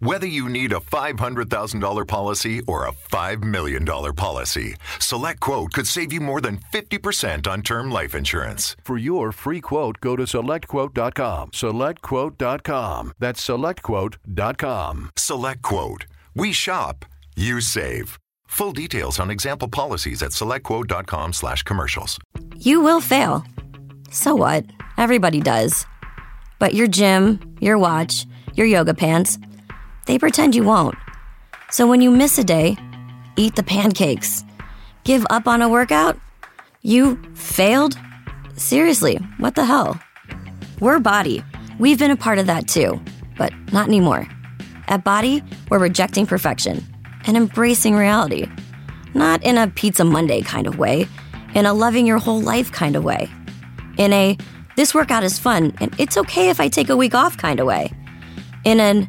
Whether you need a $500,000 policy or a $5 million policy, SelectQuote could save you more than 50% on term life insurance. For your free quote, go to selectquote.com. SelectQuote.com. That's selectquote.com. SelectQuote. We shop, you save. Full details on example policies at selectquote.com slash commercials. You will fail. So what? Everybody does. But your gym, your watch, your yoga pants, they pretend you won't. So when you miss a day, eat the pancakes. Give up on a workout? You failed? Seriously, what the hell? We're Body. We've been a part of that too, but not anymore. At Body, we're rejecting perfection and embracing reality. Not in a Pizza Monday kind of way, in a loving your whole life kind of way. In a this workout is fun and it's okay if I take a week off kind of way. In an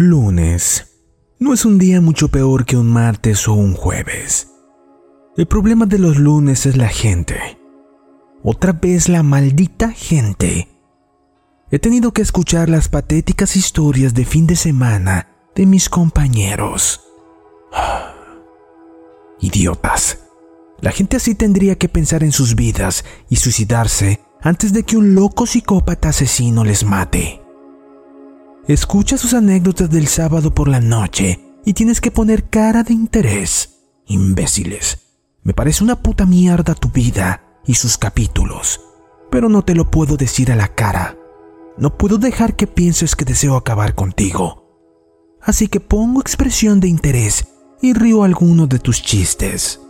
Lunes. No es un día mucho peor que un martes o un jueves. El problema de los lunes es la gente. Otra vez la maldita gente. He tenido que escuchar las patéticas historias de fin de semana de mis compañeros. Idiotas. La gente así tendría que pensar en sus vidas y suicidarse antes de que un loco psicópata asesino les mate. Escucha sus anécdotas del sábado por la noche y tienes que poner cara de interés. Imbéciles. Me parece una puta mierda tu vida y sus capítulos, pero no te lo puedo decir a la cara. No puedo dejar que pienses que deseo acabar contigo. Así que pongo expresión de interés y río algunos de tus chistes.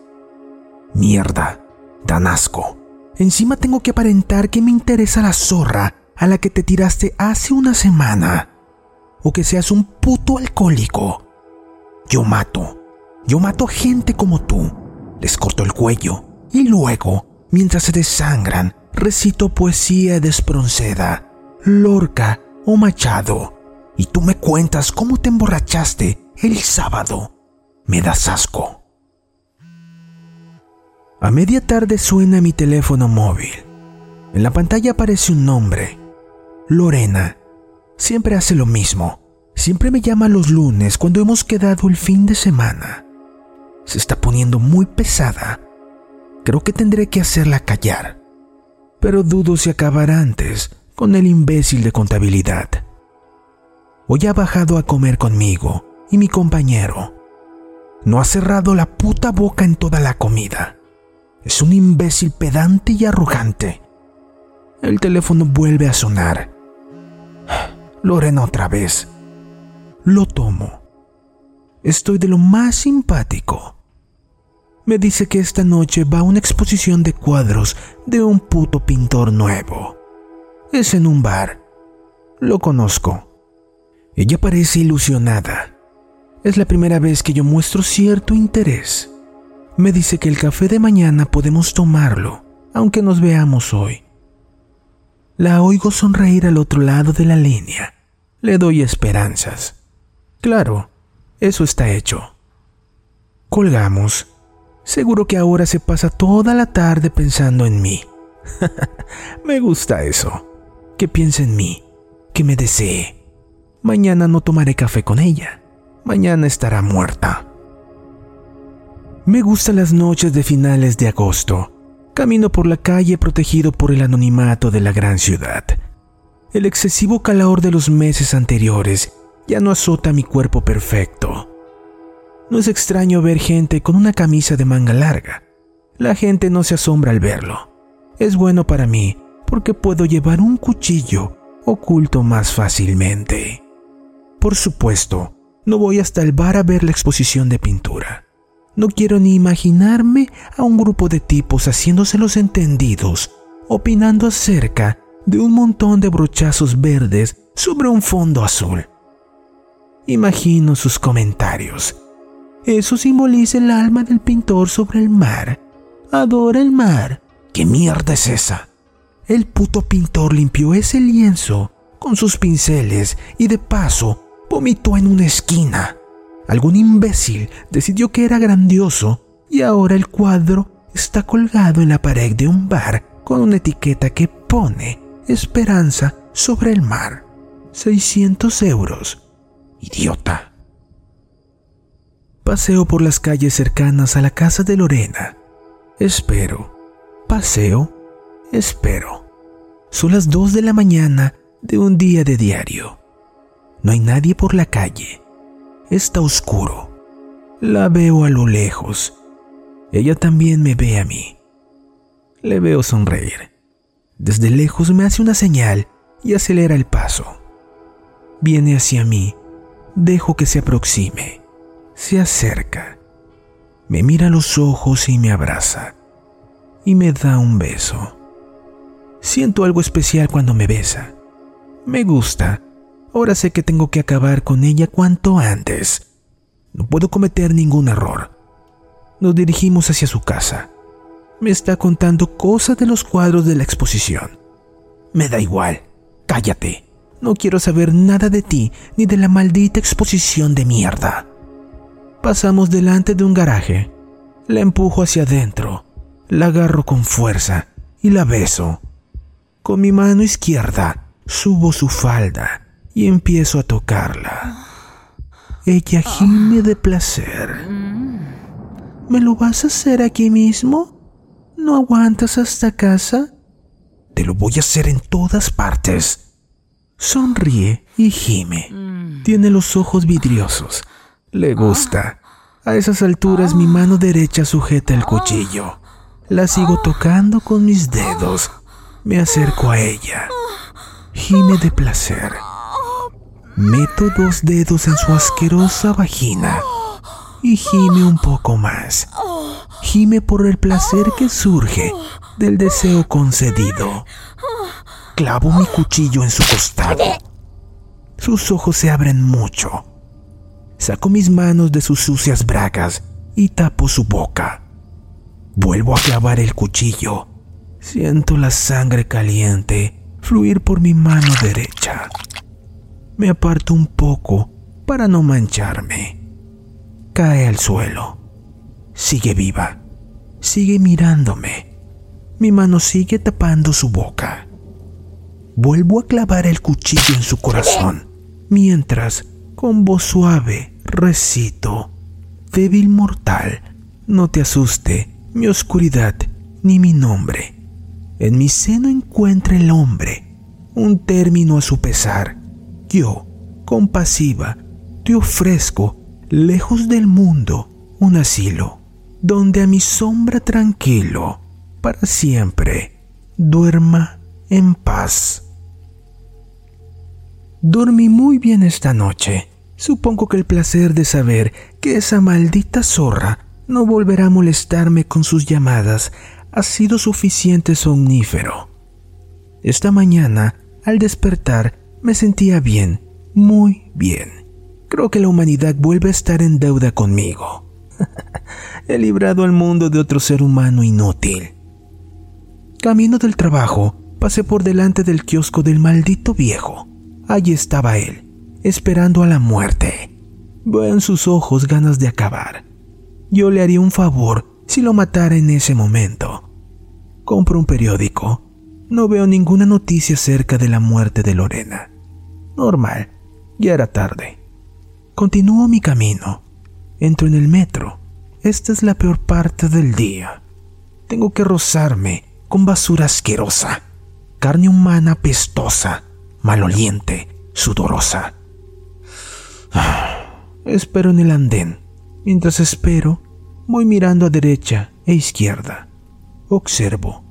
Mierda, dan asco. Encima tengo que aparentar que me interesa la zorra a la que te tiraste hace una semana o que seas un puto alcohólico. Yo mato, yo mato gente como tú, les corto el cuello y luego, mientras se desangran, recito poesía de Espronceda, Lorca o Machado. Y tú me cuentas cómo te emborrachaste el sábado. Me das asco. A media tarde suena mi teléfono móvil. En la pantalla aparece un nombre. Lorena siempre hace lo mismo. Siempre me llama los lunes cuando hemos quedado el fin de semana. Se está poniendo muy pesada. Creo que tendré que hacerla callar. Pero dudo si acabará antes con el imbécil de contabilidad. Hoy ha bajado a comer conmigo y mi compañero. No ha cerrado la puta boca en toda la comida. Es un imbécil pedante y arrogante. El teléfono vuelve a sonar. Lorena otra vez. Lo tomo. Estoy de lo más simpático. Me dice que esta noche va a una exposición de cuadros de un puto pintor nuevo. Es en un bar. Lo conozco. Ella parece ilusionada. Es la primera vez que yo muestro cierto interés. Me dice que el café de mañana podemos tomarlo, aunque nos veamos hoy. La oigo sonreír al otro lado de la línea. Le doy esperanzas. Claro, eso está hecho. Colgamos. Seguro que ahora se pasa toda la tarde pensando en mí. me gusta eso. Que piense en mí, que me desee. Mañana no tomaré café con ella. Mañana estará muerta. Me gustan las noches de finales de agosto Camino por la calle protegido por el anonimato de la gran ciudad. El excesivo calor de los meses anteriores ya no azota mi cuerpo perfecto. No es extraño ver gente con una camisa de manga larga. La gente no se asombra al verlo. Es bueno para mí porque puedo llevar un cuchillo oculto más fácilmente. Por supuesto, no voy hasta el bar a ver la exposición de pintura. No quiero ni imaginarme a un grupo de tipos haciéndose los entendidos, opinando acerca de un montón de brochazos verdes sobre un fondo azul. Imagino sus comentarios. Eso simboliza el alma del pintor sobre el mar. Adora el mar. ¿Qué mierda es esa? El puto pintor limpió ese lienzo con sus pinceles y de paso vomitó en una esquina. Algún imbécil decidió que era grandioso y ahora el cuadro está colgado en la pared de un bar con una etiqueta que pone Esperanza sobre el mar. 600 euros. Idiota. Paseo por las calles cercanas a la casa de Lorena. Espero. Paseo. Espero. Son las 2 de la mañana de un día de diario. No hay nadie por la calle. Está oscuro. La veo a lo lejos. Ella también me ve a mí. Le veo sonreír. Desde lejos me hace una señal y acelera el paso. Viene hacia mí. Dejo que se aproxime. Se acerca. Me mira a los ojos y me abraza. Y me da un beso. Siento algo especial cuando me besa. Me gusta. Ahora sé que tengo que acabar con ella cuanto antes. No puedo cometer ningún error. Nos dirigimos hacia su casa me está contando cosas de los cuadros de la exposición. Me da igual. Cállate. No quiero saber nada de ti ni de la maldita exposición de mierda. Pasamos delante de un garaje. La empujo hacia adentro. La agarro con fuerza y la beso. Con mi mano izquierda subo su falda y empiezo a tocarla. Ella gime de placer. ¿Me lo vas a hacer aquí mismo? ¿No aguantas hasta casa? Te lo voy a hacer en todas partes. Sonríe y gime. Tiene los ojos vidriosos. Le gusta. A esas alturas mi mano derecha sujeta el cuchillo. La sigo tocando con mis dedos. Me acerco a ella. Gime de placer. Meto dos dedos en su asquerosa vagina y gime un poco más gime por el placer que surge del deseo concedido. Clavo mi cuchillo en su costado. Sus ojos se abren mucho. Saco mis manos de sus sucias bragas y tapo su boca. Vuelvo a clavar el cuchillo. Siento la sangre caliente fluir por mi mano derecha. Me aparto un poco para no mancharme. Cae al suelo sigue viva, sigue mirándome. Mi mano sigue tapando su boca. Vuelvo a clavar el cuchillo en su corazón, mientras, con voz suave, recito, débil mortal, no te asuste mi oscuridad ni mi nombre. En mi seno encuentra el hombre, un término a su pesar. Yo, compasiva, te ofrezco, lejos del mundo, un asilo donde a mi sombra tranquilo, para siempre, duerma en paz. Dormí muy bien esta noche. Supongo que el placer de saber que esa maldita zorra no volverá a molestarme con sus llamadas ha sido suficiente somnífero. Esta mañana, al despertar, me sentía bien, muy bien. Creo que la humanidad vuelve a estar en deuda conmigo. He librado al mundo de otro ser humano inútil. Camino del trabajo, pasé por delante del kiosco del maldito viejo. Allí estaba él, esperando a la muerte. Veo en sus ojos ganas de acabar. Yo le haría un favor si lo matara en ese momento. Compro un periódico. No veo ninguna noticia acerca de la muerte de Lorena. Normal, ya era tarde. Continúo mi camino. Entro en el metro. Esta es la peor parte del día. Tengo que rozarme con basura asquerosa, carne humana pestosa, maloliente, sudorosa. Espero en el andén. Mientras espero, voy mirando a derecha e izquierda. Observo.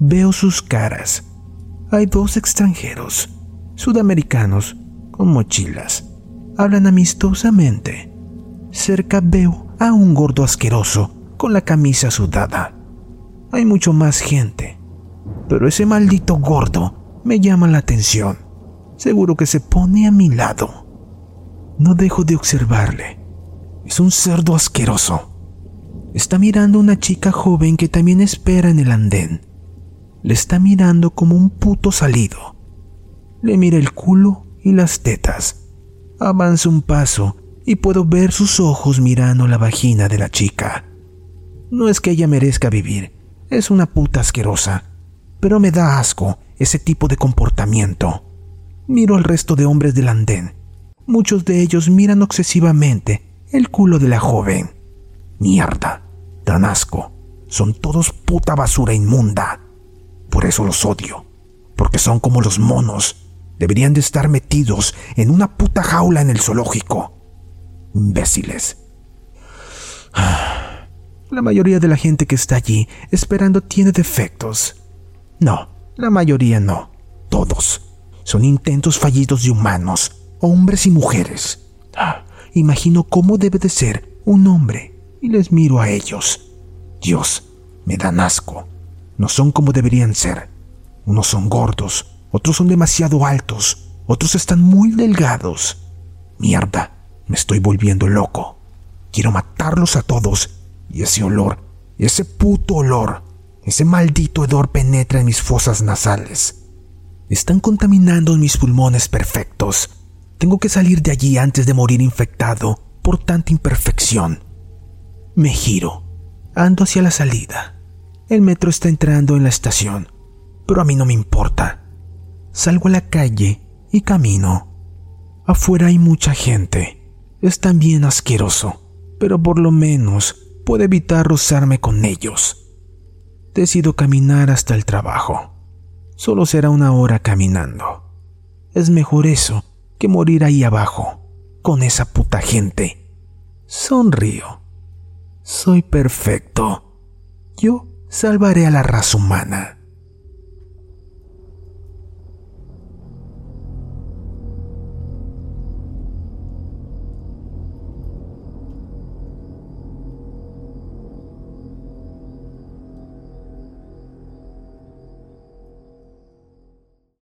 Veo sus caras. Hay dos extranjeros, sudamericanos, con mochilas. Hablan amistosamente. Cerca veo a un gordo asqueroso con la camisa sudada. Hay mucho más gente, pero ese maldito gordo me llama la atención. Seguro que se pone a mi lado. No dejo de observarle. Es un cerdo asqueroso. Está mirando a una chica joven que también espera en el andén. Le está mirando como un puto salido. Le mira el culo y las tetas. Avanza un paso y puedo ver sus ojos mirando la vagina de la chica. No es que ella merezca vivir, es una puta asquerosa, pero me da asco ese tipo de comportamiento. Miro al resto de hombres del andén. Muchos de ellos miran obsesivamente el culo de la joven. Mierda, dan asco. Son todos puta basura inmunda. Por eso los odio. Porque son como los monos. Deberían de estar metidos en una puta jaula en el zoológico. Imbéciles. La mayoría de la gente que está allí esperando tiene defectos. No, la mayoría no. Todos. Son intentos fallidos de humanos, hombres y mujeres. Imagino cómo debe de ser un hombre y les miro a ellos. Dios, me dan asco. No son como deberían ser. Unos son gordos, otros son demasiado altos, otros están muy delgados. Mierda, me estoy volviendo loco. Quiero matarlos a todos y ese olor, ese puto olor, ese maldito hedor penetra en mis fosas nasales. Están contaminando mis pulmones perfectos. Tengo que salir de allí antes de morir infectado por tanta imperfección. Me giro. Ando hacia la salida. El metro está entrando en la estación, pero a mí no me importa. Salgo a la calle y camino. Afuera hay mucha gente. Es también asqueroso, pero por lo menos puedo evitar rozarme con ellos. Decido caminar hasta el trabajo. Solo será una hora caminando. Es mejor eso que morir ahí abajo, con esa puta gente. Sonrío. Soy perfecto. Yo salvaré a la raza humana.